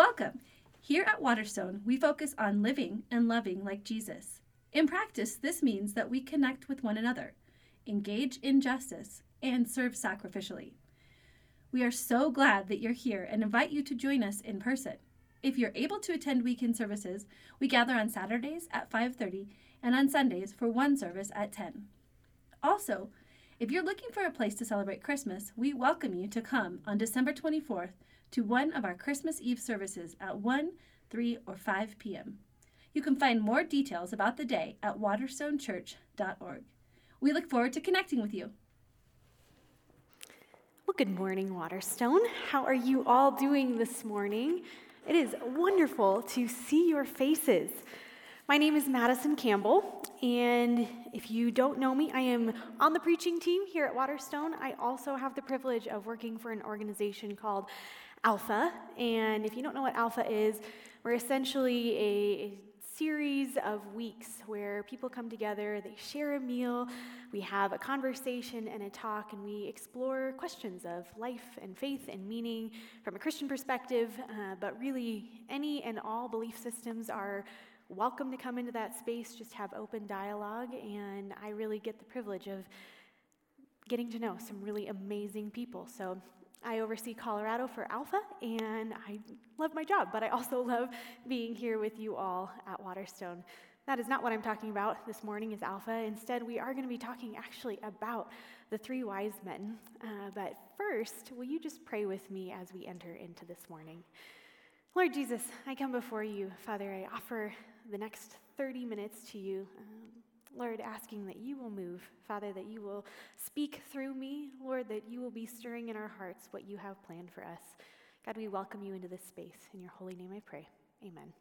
Welcome! Here at Waterstone, we focus on living and loving like Jesus. In practice, this means that we connect with one another, engage in justice, and serve sacrificially. We are so glad that you're here and invite you to join us in person. If you're able to attend weekend services, we gather on Saturdays at 5:30 and on Sundays for one service at 10. Also, if you're looking for a place to celebrate Christmas, we welcome you to come on December 24th to one of our Christmas Eve services at 1, 3, or 5 p.m. You can find more details about the day at waterstonechurch.org. We look forward to connecting with you. Well, good morning, Waterstone. How are you all doing this morning? It is wonderful to see your faces. My name is Madison Campbell, and if you don't know me, I am on the preaching team here at Waterstone. I also have the privilege of working for an organization called Alpha. And if you don't know what Alpha is, we're essentially a, series of weeks where people come together, they share a meal, we have a conversation and a talk, and we explore questions of life and faith and meaning from a Christian perspective. Uh, but really, any and all belief systems are welcome to come into that space, just have open dialogue. And I really get the privilege of getting to know some really amazing people. So I oversee Colorado for Alpha, and I love my job, but I also love being here with you all at Waterstone. That is not what I'm talking about this morning is Alpha. Instead, we are going to be talking actually about the three wise men. Uh, but first, will you just pray with me as we enter into this morning? Lord Jesus, I come before you. Father, I offer the next 30 minutes to you. Um, Lord, asking that you will move, Father, that you will speak through me, Lord, that you will be stirring in our hearts what you have planned for us. God, we welcome you into this space. In your holy name I pray. Amen.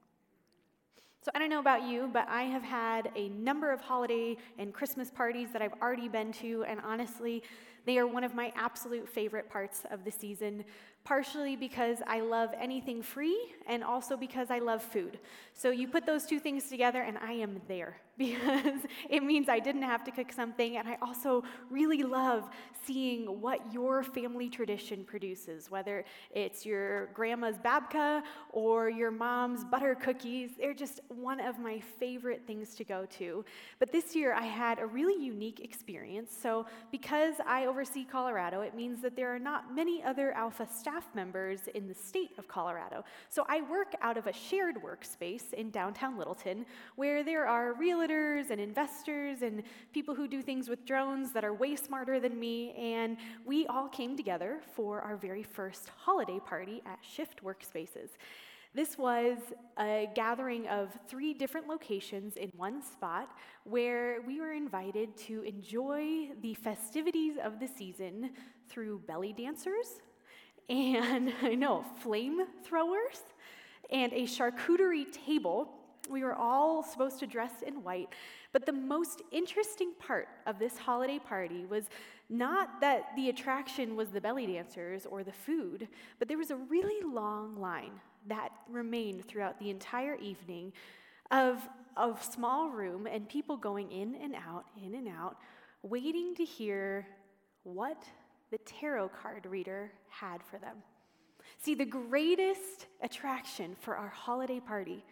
So, I don't know about you, but I have had a number of holiday and Christmas parties that I've already been to, and honestly, they are one of my absolute favorite parts of the season partially because I love anything free and also because I love food. So you put those two things together, and I am there because it means I didn't have to cook something. And I also really love seeing what your family tradition produces, whether it's your grandma's babka or your mom's butter cookies. They're just one of my favorite things to go to. But this year, I had a really unique experience. So because I oversee Colorado, it means that there are not many other Alpha staff members in the state of Colorado. So I work out of a shared workspace in downtown Littleton where there are realtors and investors and people who do things with drones that are way smarter than me. And we all came together for our very first holiday party at Shift Workspaces. This was a gathering of three different locations in one spot where we were invited to enjoy the festivities of the season through belly dancers, and I know, flamethrowers and a charcuterie table. We were all supposed to dress in white. But the most interesting part of this holiday party was not that the attraction was the belly dancers or the food, but there was a really long line that remained throughout the entire evening of a small room and people going in and out, in and out, waiting to hear what the tarot card reader had for them. See, the greatest attraction for our holiday party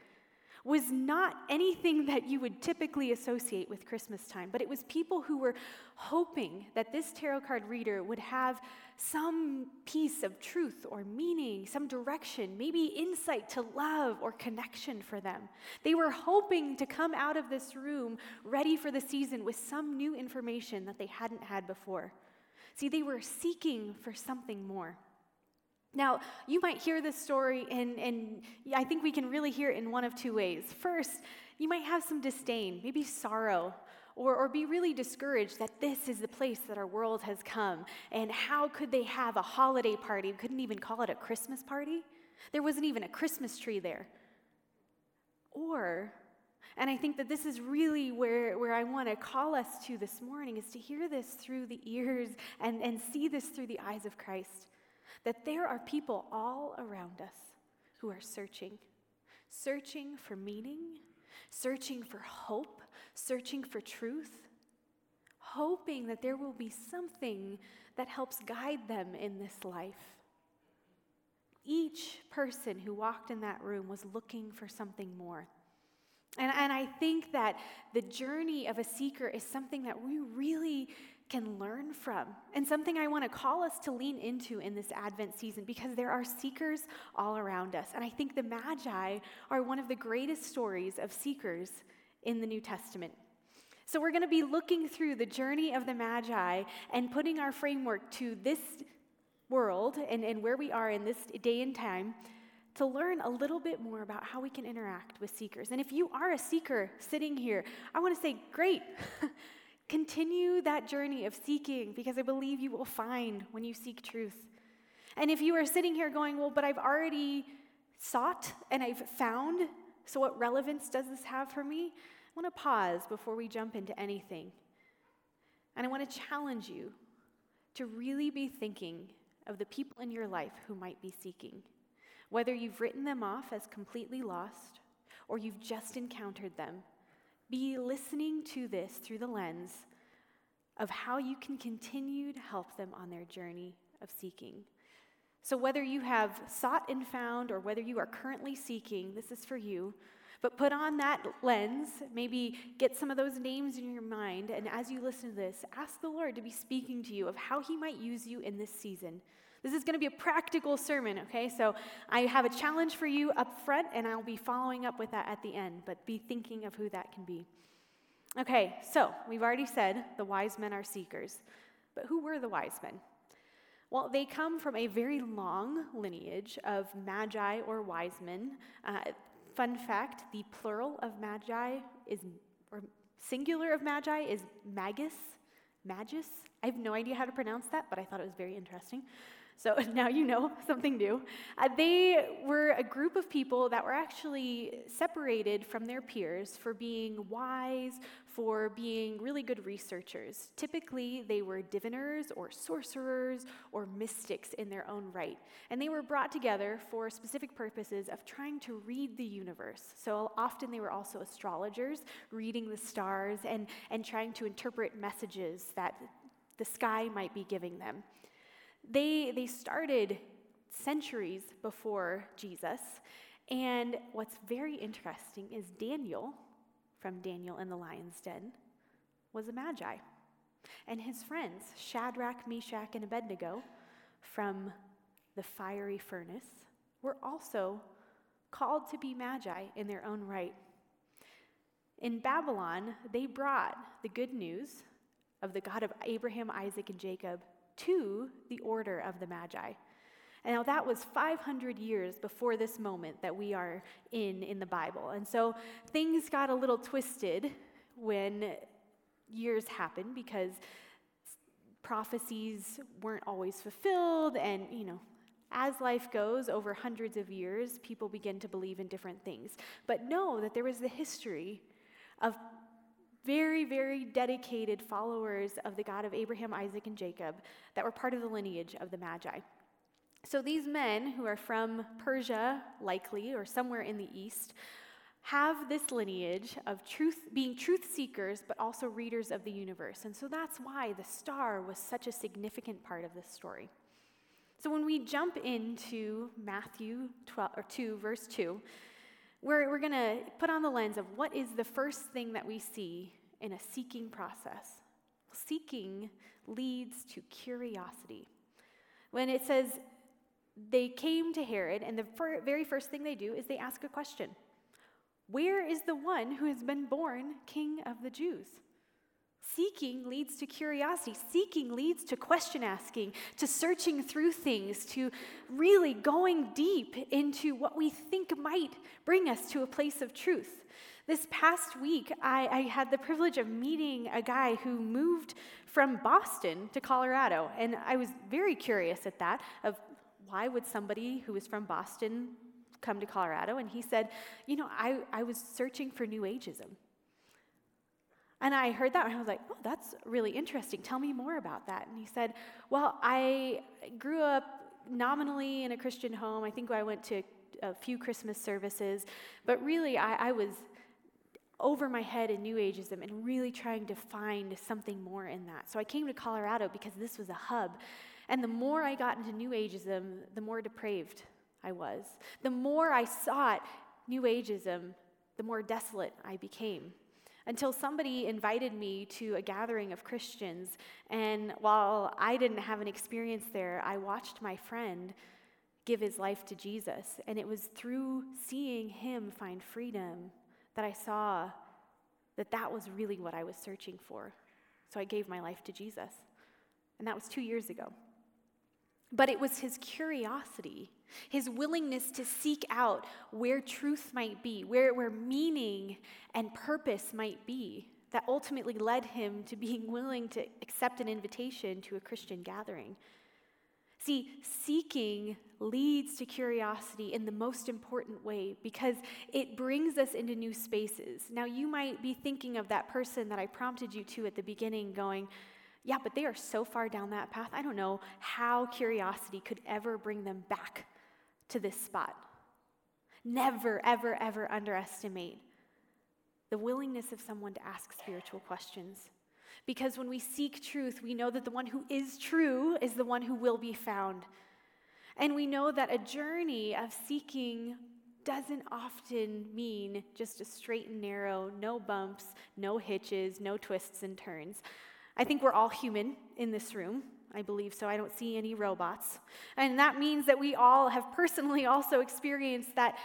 was not anything that you would typically associate with Christmas time, but it was people who were hoping that this tarot card reader would have some piece of truth or meaning, some direction, maybe insight to love or connection for them. They were hoping to come out of this room ready for the season with some new information that they hadn't had before. See, they were seeking for something more. Now, you might hear this story, and, and I think we can really hear it in one of two ways. First, you might have some disdain, maybe sorrow, or, or be really discouraged that this is the place that our world has come. And how could they have a holiday party? We couldn't even call it a Christmas party. There wasn't even a Christmas tree there. Or and I think that this is really where, where I want to call us to this morning is to hear this through the ears and, and see this through the eyes of Christ. That there are people all around us who are searching, searching for meaning, searching for hope, searching for truth, hoping that there will be something that helps guide them in this life. each person who walked in that room was looking for something more. And, and I think that the journey of a seeker is something that we really can learn from, and something I want to call us to lean into in this Advent season because there are seekers all around us. And I think the Magi are one of the greatest stories of seekers in the New Testament. So we're going to be looking through the journey of the Magi and putting our framework to this world and, and where we are in this day and time to learn a little bit more about how we can interact with seekers. And if you are a seeker sitting here, I want to say, great. Continue that journey of seeking because I believe you will find when you seek truth. And if you are sitting here going, well, but I've already sought and I've found, so what relevance does this have for me? I want to pause before we jump into anything. And I want to challenge you to really be thinking of the people in your life who might be seeking. Whether you've written them off as completely lost or you've just encountered them, be listening to this through the lens of how you can continue to help them on their journey of seeking. So, whether you have sought and found or whether you are currently seeking, this is for you. But put on that lens, maybe get some of those names in your mind, and as you listen to this, ask the Lord to be speaking to you of how He might use you in this season. This is going to be a practical sermon, okay? So I have a challenge for you up front, and I'll be following up with that at the end, but be thinking of who that can be. Okay, so we've already said the wise men are seekers, but who were the wise men? Well, they come from a very long lineage of magi or wise men. Uh, fun fact the plural of magi is, or singular of magi is magus, magus. I have no idea how to pronounce that, but I thought it was very interesting. So now you know something new. Uh, they were a group of people that were actually separated from their peers for being wise, for being really good researchers. Typically, they were diviners or sorcerers or mystics in their own right. And they were brought together for specific purposes of trying to read the universe. So often they were also astrologers, reading the stars and, and trying to interpret messages that the sky might be giving them. They, they started centuries before Jesus. And what's very interesting is Daniel, from Daniel in the Lion's Den, was a magi. And his friends, Shadrach, Meshach, and Abednego, from the fiery furnace, were also called to be magi in their own right. In Babylon, they brought the good news of the God of Abraham, Isaac, and Jacob to the order of the Magi. And now that was 500 years before this moment that we are in in the Bible. And so things got a little twisted when years happened because prophecies weren't always fulfilled and, you know, as life goes over hundreds of years, people begin to believe in different things. But know that there was the history of very, very dedicated followers of the God of Abraham, Isaac, and Jacob that were part of the lineage of the Magi. So these men, who are from Persia, likely, or somewhere in the east, have this lineage of truth, being truth seekers, but also readers of the universe. And so that's why the star was such a significant part of this story. So when we jump into Matthew 12, or 2, verse 2, we're, we're going to put on the lens of what is the first thing that we see in a seeking process. Seeking leads to curiosity. When it says they came to Herod, and the fir- very first thing they do is they ask a question Where is the one who has been born king of the Jews? Seeking leads to curiosity. Seeking leads to question asking, to searching through things, to really going deep into what we think might bring us to a place of truth. This past week, I, I, had the privilege of meeting a guy who moved from Boston to Colorado. And I was very curious at that of why would somebody who was from Boston come to Colorado? And he said, You know, I, I was searching for New Ageism. And I heard that and I was like, oh, that's really interesting. Tell me more about that. And he said, well, I grew up nominally in a Christian home. I think I went to a few Christmas services, but really I, I was over my head in New Ageism and really trying to find something more in that. So I came to Colorado because this was a hub. And the more I got into New Ageism, the more depraved I was. The more I sought New Ageism, the more desolate I became. Until somebody invited me to a gathering of Christians, and while I didn't have an experience there, I watched my friend give his life to Jesus. And it was through seeing him find freedom that I saw that that was really what I was searching for. So I gave my life to Jesus. And that was two years ago. But it was his curiosity, his willingness to seek out where truth might be, where, where meaning and purpose might be, that ultimately led him to being willing to accept an invitation to a Christian gathering. See, seeking leads to curiosity in the most important way because it brings us into new spaces. Now, you might be thinking of that person that I prompted you to at the beginning, going, yeah, but they are so far down that path. I don't know how curiosity could ever bring them back to this spot. Never, ever, ever underestimate the willingness of someone to ask spiritual questions. Because when we seek truth, we know that the one who is true is the one who will be found. And we know that a journey of seeking doesn't often mean just a straight and narrow, no bumps, no hitches, no twists and turns. I think we're all human in this room. I believe so. I don't see any robots. And that means that we all have personally also experienced that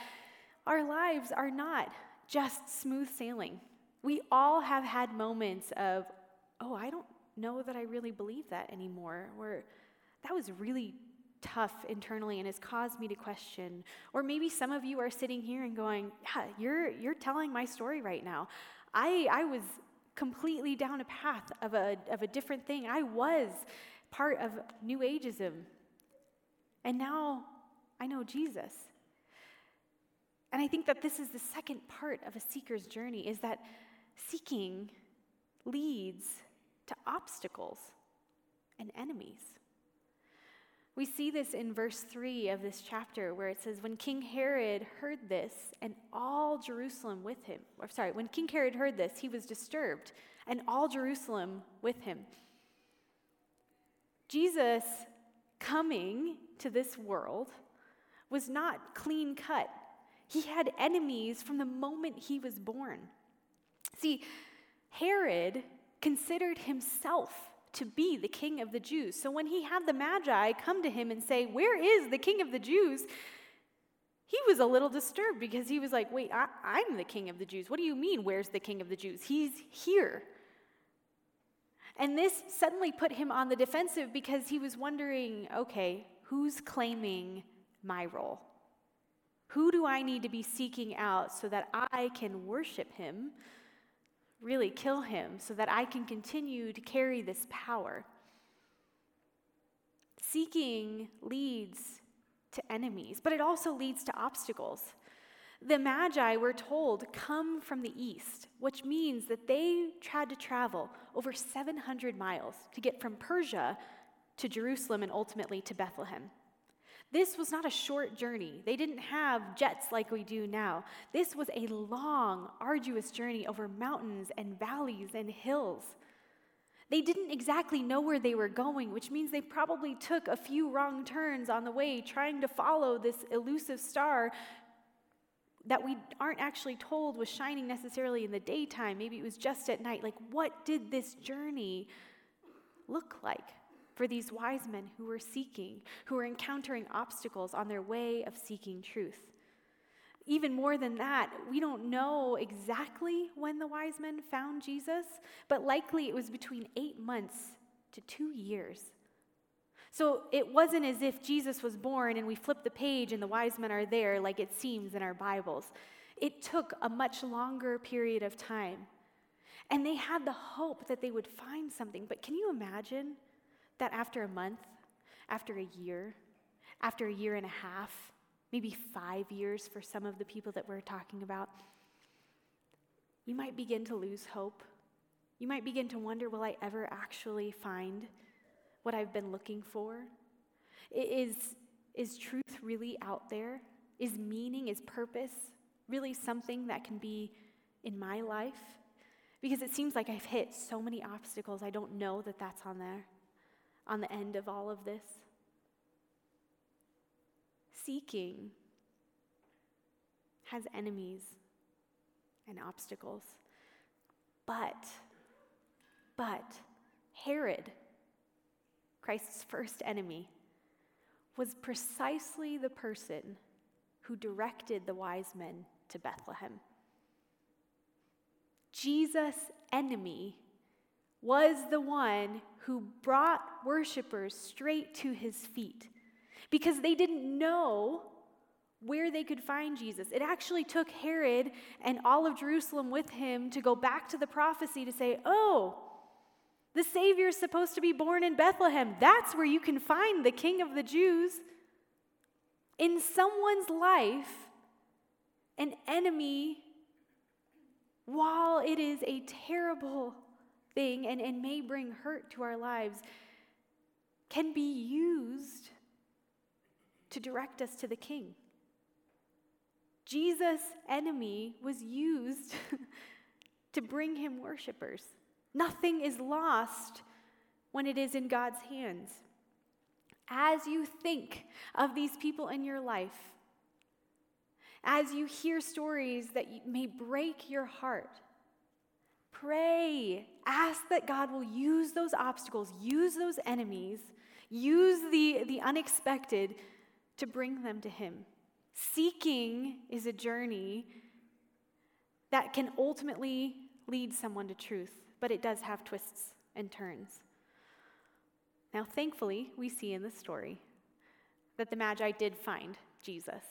our lives are not just smooth sailing. We all have had moments of, oh, I don't know that I really believe that anymore, or that was really tough internally and has caused me to question. Or maybe some of you are sitting here and going, yeah, you're, you're telling my story right now. I, I was completely down a path of a, of a different thing. I was part of New Ageism. And now I know Jesus. And I think that this is the second part of a seeker's journey is that seeking leads to obstacles and enemies. We see this in verse 3 of this chapter where it says, When King Herod heard this, and all Jerusalem with him, or sorry, when King Herod heard this, he was disturbed, and all Jerusalem with him. Jesus coming to this world was not clean cut. He had enemies from the moment he was born. See, Herod considered himself to be the king of the Jews. So when he had the Magi come to him and say, Where is the king of the Jews? He was a little disturbed because he was like, Wait, I, am the king of the Jews. What do you mean, where's the king of the Jews? He's here. And this suddenly put him on the defensive because he was wondering okay, who's claiming my role? Who do I need to be seeking out so that I can worship him really kill him so that I can continue to carry this power. Seeking leads to enemies, but it also leads to obstacles. The Magi were told, come from the east, which means that they tried to travel over 700 miles to get from Persia to Jerusalem and ultimately to Bethlehem. This was not a short journey. They didn't have jets like we do now. This was a long, arduous journey over mountains and valleys and hills. They didn't exactly know where they were going, which means they probably took a few wrong turns on the way trying to follow this elusive star that we aren't actually told was shining necessarily in the daytime. Maybe it was just at night. Like, what did this journey look like? for these wise men who were seeking, who were encountering obstacles on their way of seeking truth. Even more than that, we don't know exactly when the wise men found Jesus, but likely it was between eight months to two years. So it wasn't as if Jesus was born and we flip the page and the wise men are there like it seems in our Bibles. It took a much longer period of time. And they had the hope that they would find something. But can you imagine that after a month, after a year, after a year and a half, maybe five years for some of the people that we're talking about, you might begin to lose hope. You might begin to wonder will I ever actually find what I've been looking for? Is, is truth really out there? Is meaning, is purpose really something that can be in my life? Because it seems like I've hit so many obstacles, I don't know that that's on there on the end of all of this. seeking has enemies and obstacles. But, but, Herod, Christ's first enemy, was precisely the person who directed the wise men to Bethlehem. Jesus' enemy was the one who brought worshipers straight to his feet because they didn't know where they could find Jesus. It actually took Herod and all of Jerusalem with him to go back to the prophecy to say, oh, the Savior is supposed to be born in Bethlehem. That's where you can find the King of the Jews. In someone's life, an enemy, while it is a terrible thing and, and may bring hurt to our lives, can be used to direct us to the King. Jesus' enemy was used to bring him worshipers. Nothing is lost when it is in God's hands. As you think of these people in your life, as you hear stories that may break your heart, pray. Ask that God will use those obstacles, use those enemies, use the, the unexpected to bring them to Him. Seeking is a journey that can ultimately lead someone to truth, but it does have twists and turns. Now, thankfully, we see in the story that the Magi did find Jesus.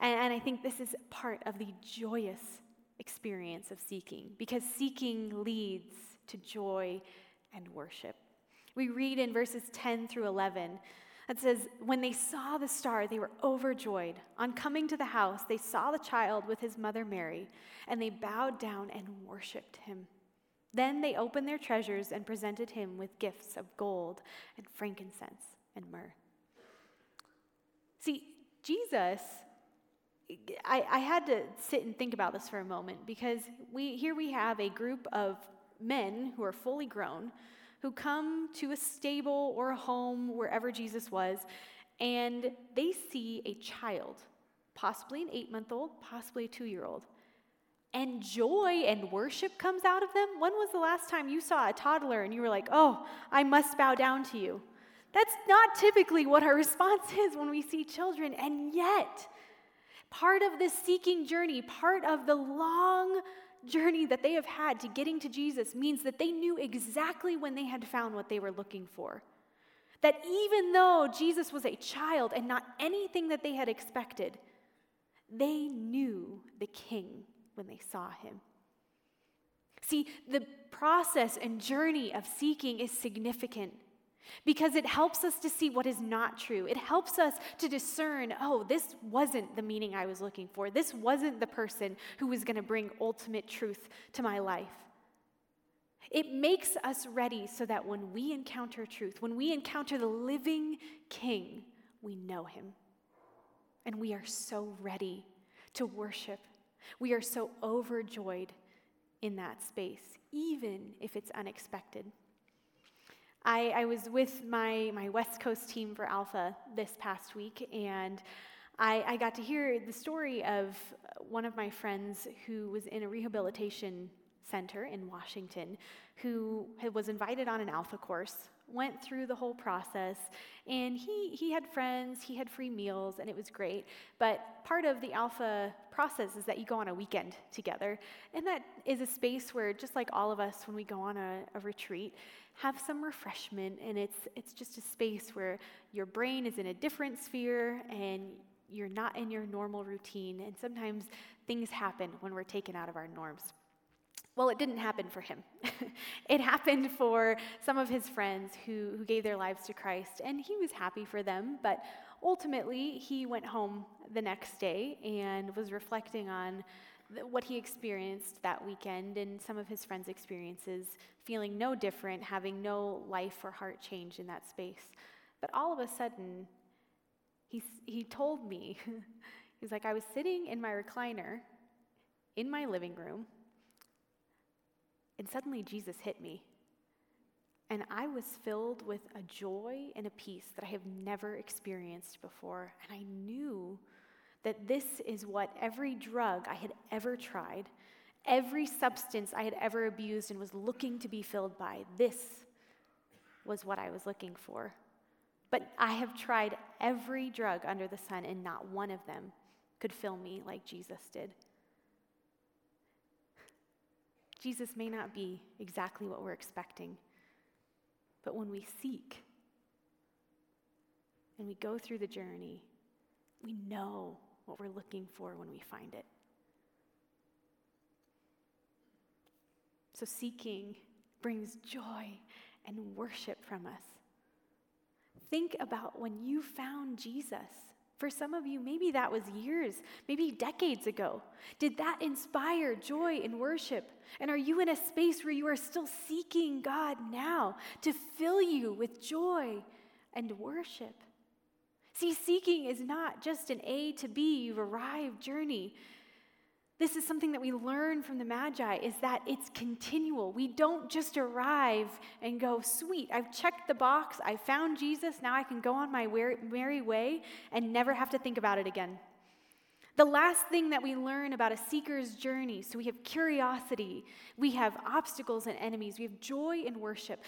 And, and, I think this is part of the joyous experience of seeking, because seeking leads to joy and worship. We read in verses 10 through 11 that says, When they saw the star, they were overjoyed. On coming to the house, they saw the child with his mother Mary, and they bowed down and worshiped him. Then they opened their treasures and presented him with gifts of gold and frankincense and myrrh. See, Jesus, I, I had to sit and think about this for a moment because we, here we have a group of men who are fully grown who come to a stable or a home, wherever Jesus was, and they see a child, possibly an eight month old, possibly a two year old. And joy and worship comes out of them. When was the last time you saw a toddler and you were like, oh, I must bow down to you? That's not typically what our response is when we see children. And yet, part of this seeking journey, part of the long journey that they have had to getting to Jesus means that they knew exactly when they had found what they were looking for. That even though Jesus was a child and not anything that they had expected, they knew the king when they saw him. See, the process and journey of seeking is significant because it helps us to see what is not true. It helps us to discern oh, this wasn't the meaning I was looking for. This wasn't the person who was going to bring ultimate truth to my life. It makes us ready so that when we encounter truth, when we encounter the living King, we know him. And we are so ready to worship. We are so overjoyed in that space, even if it's unexpected. I, I was with my, my West Coast team for Alpha this past week, and I, I got to hear the story of one of my friends who was in a rehabilitation center in Washington who was invited on an alpha course, went through the whole process, and he, he had friends, he had free meals, and it was great. But part of the alpha process is that you go on a weekend together, and that is a space where, just like all of us when we go on a, a retreat, have some refreshment, and it's, it's just a space where your brain is in a different sphere and you're not in your normal routine, and sometimes things happen when we're taken out of our norms. Well, it didn't happen for him. it happened for some of his friends who, who gave their lives to Christ, and he was happy for them, but ultimately he went home the next day and was reflecting on what he experienced that weekend and some of his friends' experiences, feeling no different, having no life or heart change in that space. But all of a sudden, he, he told me, he's like, I was sitting in my recliner in my living room, and suddenly Jesus hit me. And I was filled with a joy and a peace that I have never experienced before. And I knew that this is what every drug I had ever tried, every substance I had ever abused and was looking to be filled by, this was what I was looking for. But I have tried every drug under the sun, and not one of them could fill me like Jesus did. Jesus may not be exactly what we're expecting, but when we seek and we go through the journey, we know what we're looking for when we find it. So, seeking brings joy and worship from us. Think about when you found Jesus. For some of you, maybe that was years, maybe decades ago. Did that inspire joy and worship? And are you in a space where you are still seeking God now to fill you with joy and worship? See, seeking is not just an A to B, you've arrived journey. This is something that we learn from the Magi is that it's continual. We don't just arrive and go, sweet, I've checked the box, I found Jesus, now I can go on my merry way and never have to think about it again. The last thing that we learn about a seeker's journey so we have curiosity, we have obstacles and enemies, we have joy and worship.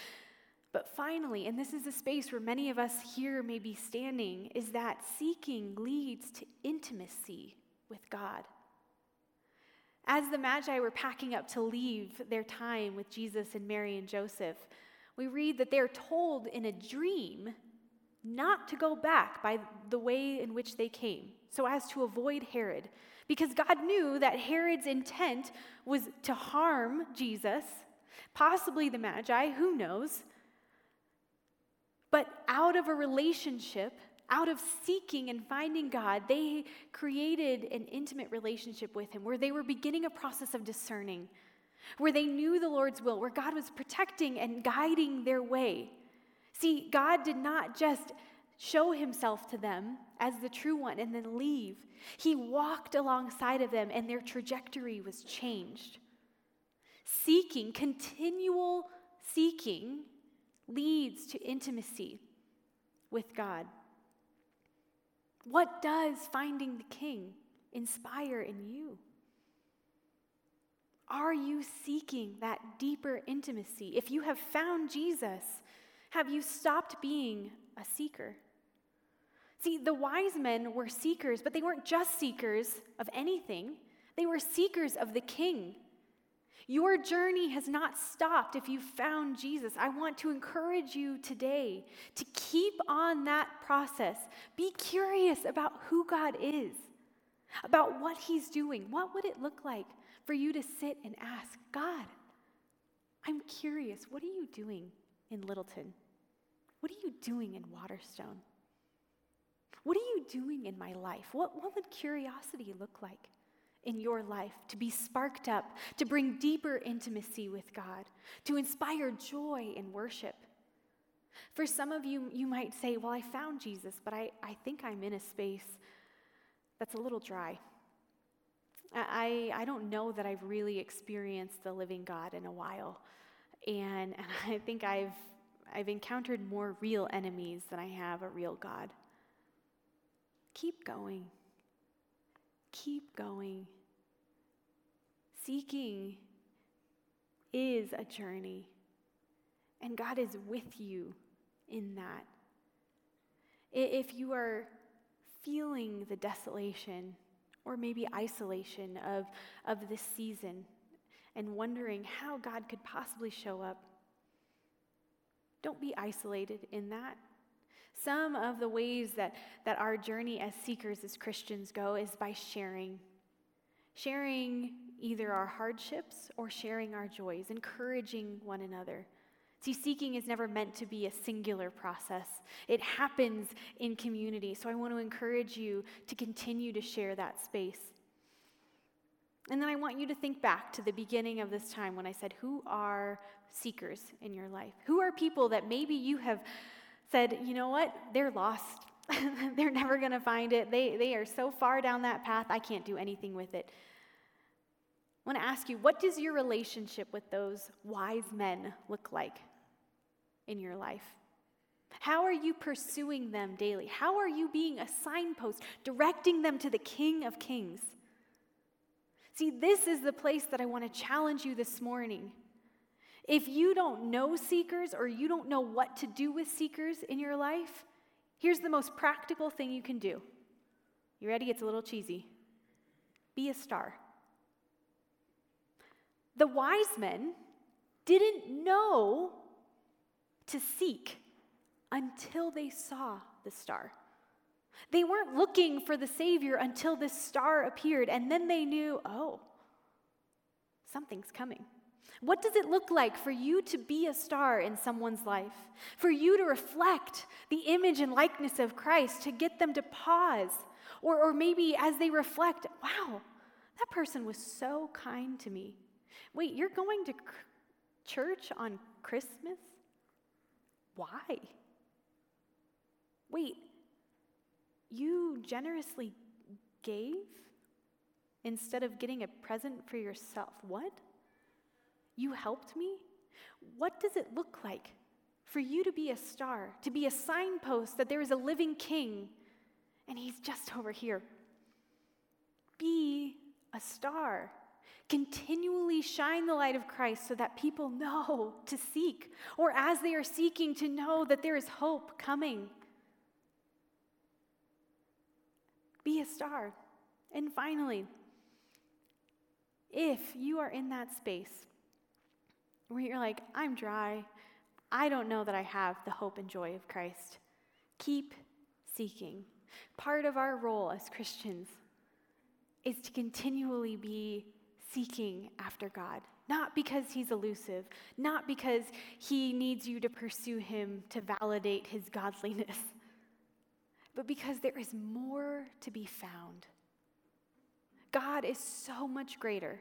But finally, and this is a space where many of us here may be standing, is that seeking leads to intimacy with God. As the Magi were packing up to leave their time with Jesus and Mary and Joseph, we read that they're told in a dream not to go back by the way in which they came, so as to avoid Herod. Because God knew that Herod's intent was to harm Jesus, possibly the Magi, who knows. But out of a relationship, out of seeking and finding God, they created an intimate relationship with Him where they were beginning a process of discerning, where they knew the Lord's will, where God was protecting and guiding their way. See, God did not just show Himself to them as the true one and then leave, He walked alongside of them and their trajectory was changed. Seeking, continual seeking, leads to intimacy with God. What does finding the king inspire in you? Are you seeking that deeper intimacy? If you have found Jesus, have you stopped being a seeker? See, the wise men were seekers, but they weren't just seekers of anything, they were seekers of the king. Your journey has not stopped if you found Jesus. I want to encourage you today to keep on that process. Be curious about who God is, about what He's doing. What would it look like for you to sit and ask, God, I'm curious, what are you doing in Littleton? What are you doing in Waterstone? What are you doing in my life? What, what would curiosity look like? In your life to be sparked up, to bring deeper intimacy with God, to inspire joy in worship. For some of you, you might say, Well, I found Jesus, but I, I think I'm in a space that's a little dry. I, I don't know that I've really experienced the living God in a while. And, and I think I've, I've encountered more real enemies than I have a real God. Keep going. Keep going. Seeking is a journey, and God is with you in that. If you are feeling the desolation or maybe isolation of, of this season and wondering how God could possibly show up, don't be isolated in that. Some of the ways that, that our journey as seekers, as Christians, go is by sharing. Sharing either our hardships or sharing our joys, encouraging one another. See, seeking is never meant to be a singular process. It happens in community. So I want to encourage you to continue to share that space. And then I want you to think back to the beginning of this time when I said, Who are seekers in your life? Who are people that maybe you have said, you know what, they're lost. they're never going to find it. They, they are so far down that path, I can't do anything with it. I want to ask you, what does your relationship with those wise men look like? in your life? How are you pursuing them daily? How are you being a signpost, directing them to the King of Kings? See, this is the place that I want to challenge you this morning. If you don't know seekers or you don't know what to do with seekers in your life, here's the most practical thing you can do. You ready? It's a little cheesy. Be a star. The wise men didn't know to seek until they saw the star. They weren't looking for the Savior until this star appeared, and then they knew, oh, something's coming. What does it look like for you to be a star in someone's life? For you to reflect the image and likeness of Christ, to get them to pause, or, or maybe as they reflect, wow, that person was so kind to me. Wait, you're going to church on Christmas? Why? Wait, you generously gave instead of getting a present for yourself. What? You helped me? What does it look like for you to be a star, to be a signpost that there is a living king and he's just over here? Be a star. Continually shine the light of Christ so that people know to seek, or as they are seeking, to know that there is hope coming. Be a star. And finally, if you are in that space where you're like, I'm dry, I don't know that I have the hope and joy of Christ, keep seeking. Part of our role as Christians is to continually be seeking after God. Not because he's elusive, not because he needs you to pursue him to validate his godliness, but because there is more to be found. God is so much greater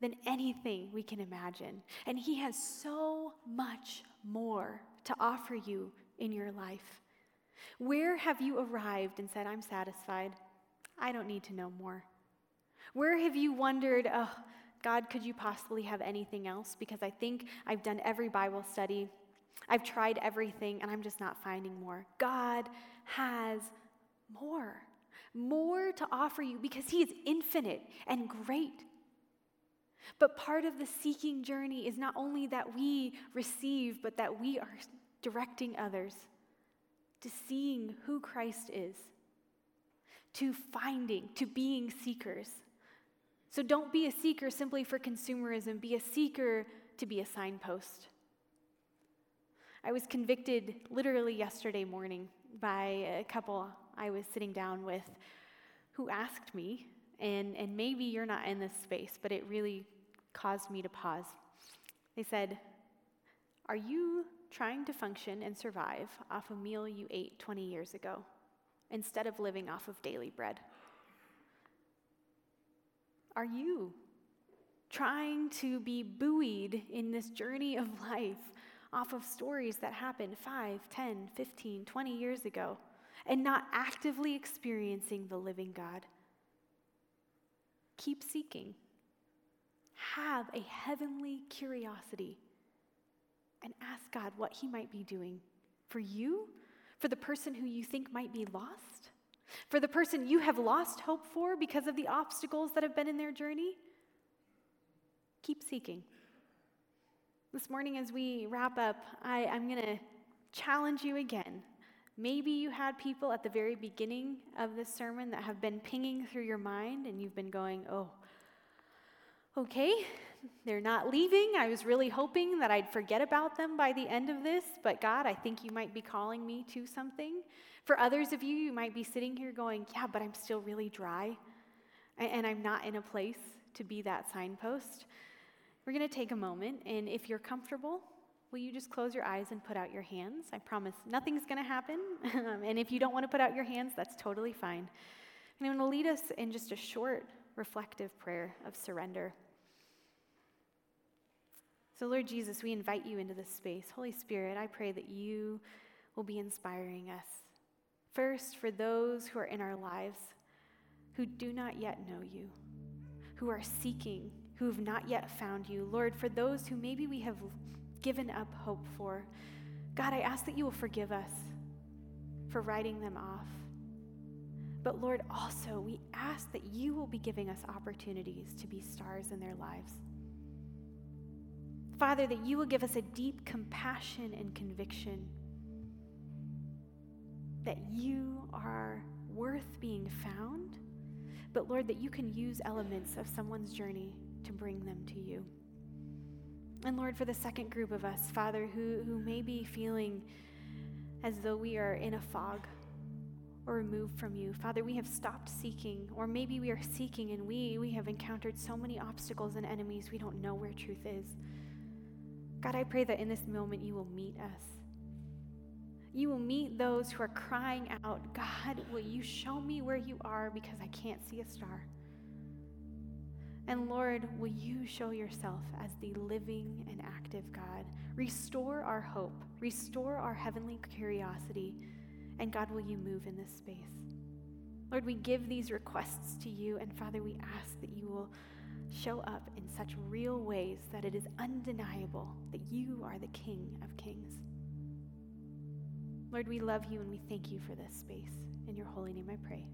than anything we can imagine, and he has so much more to offer you in your life. Where have you arrived and said, I'm satisfied? I don't need to know more. Where have you wondered, oh, God, could you possibly have anything else? Because I think I've done every Bible study, I've tried everything, and I'm just not finding more. God has more, more to offer you because He is infinite and great. But part of the seeking journey is not only that we receive, but that we are directing others to seeing who Christ is, to finding, to being seekers. So don't be a seeker simply for consumerism, be a seeker to be a signpost. I was convicted literally yesterday morning by a couple I was sitting down with who asked me, and, and maybe you're not in this space, but it really caused me to pause. They said, Are you trying to function and survive off a meal you ate 20 years ago instead of living off of daily bread? Are you trying to be buoyed in this journey of life off of stories that happened 5, 10, 15, 20 years ago and not actively experiencing the living God? Keep seeking. Have a heavenly curiosity and ask God what He might be doing for you, for the person who you think might be lost, for the person you have lost hope for because of the obstacles that have been in their journey. Keep seeking. This morning, as we wrap up, I, am going to challenge you again. Maybe you had people at the very beginning of this sermon that have been pinging through your mind, and you've been going, oh, okay, they're not leaving. I was really hoping that I'd forget about them by the end of this, but God, I think you might be calling me to something. For others of you, you might be sitting here going, yeah, but I'm still really dry, and I'm not in a place to be that signpost. We're going to take a moment, and if you're comfortable, will you just close your eyes and put out your hands? I promise nothing's going to happen. Um, and if you don't want to put out your hands, that's totally fine. And I'm going to lead us in just a short, reflective prayer of surrender. So, Lord Jesus, we invite you into this space. Holy Spirit, I pray that you will be inspiring us. First, for those who are in our lives who do not yet know you, who are seeking, who have not yet found you. Lord, for those who maybe we have given up hope for. God, I ask that you will forgive us for writing them off. But Lord, also, we ask that you will be giving us opportunities to be stars in their lives. Father, that you will give us a deep compassion and conviction that you are worth being found, but Lord, that you can use elements of someone's journey to bring them to you. And Lord, for the second group of us, Father, who, who may be feeling as though we are in a fog or removed from you, Father, we have stopped seeking, or maybe we are seeking and we, we have encountered so many obstacles and enemies we don't know where truth is. God, I pray that in this moment you will meet us. You will meet those who are crying out, God, will you show me where you are because I can't see a star? And Lord, will you show yourself as the living and active God? Restore our hope, restore our heavenly curiosity, and God, will you move in this space? Lord, we give these requests to you, and Father, we ask that you will show up in such real ways that it is undeniable that you are the King of Kings. Lord, we love you and we thank you for this space. In your holy name I pray.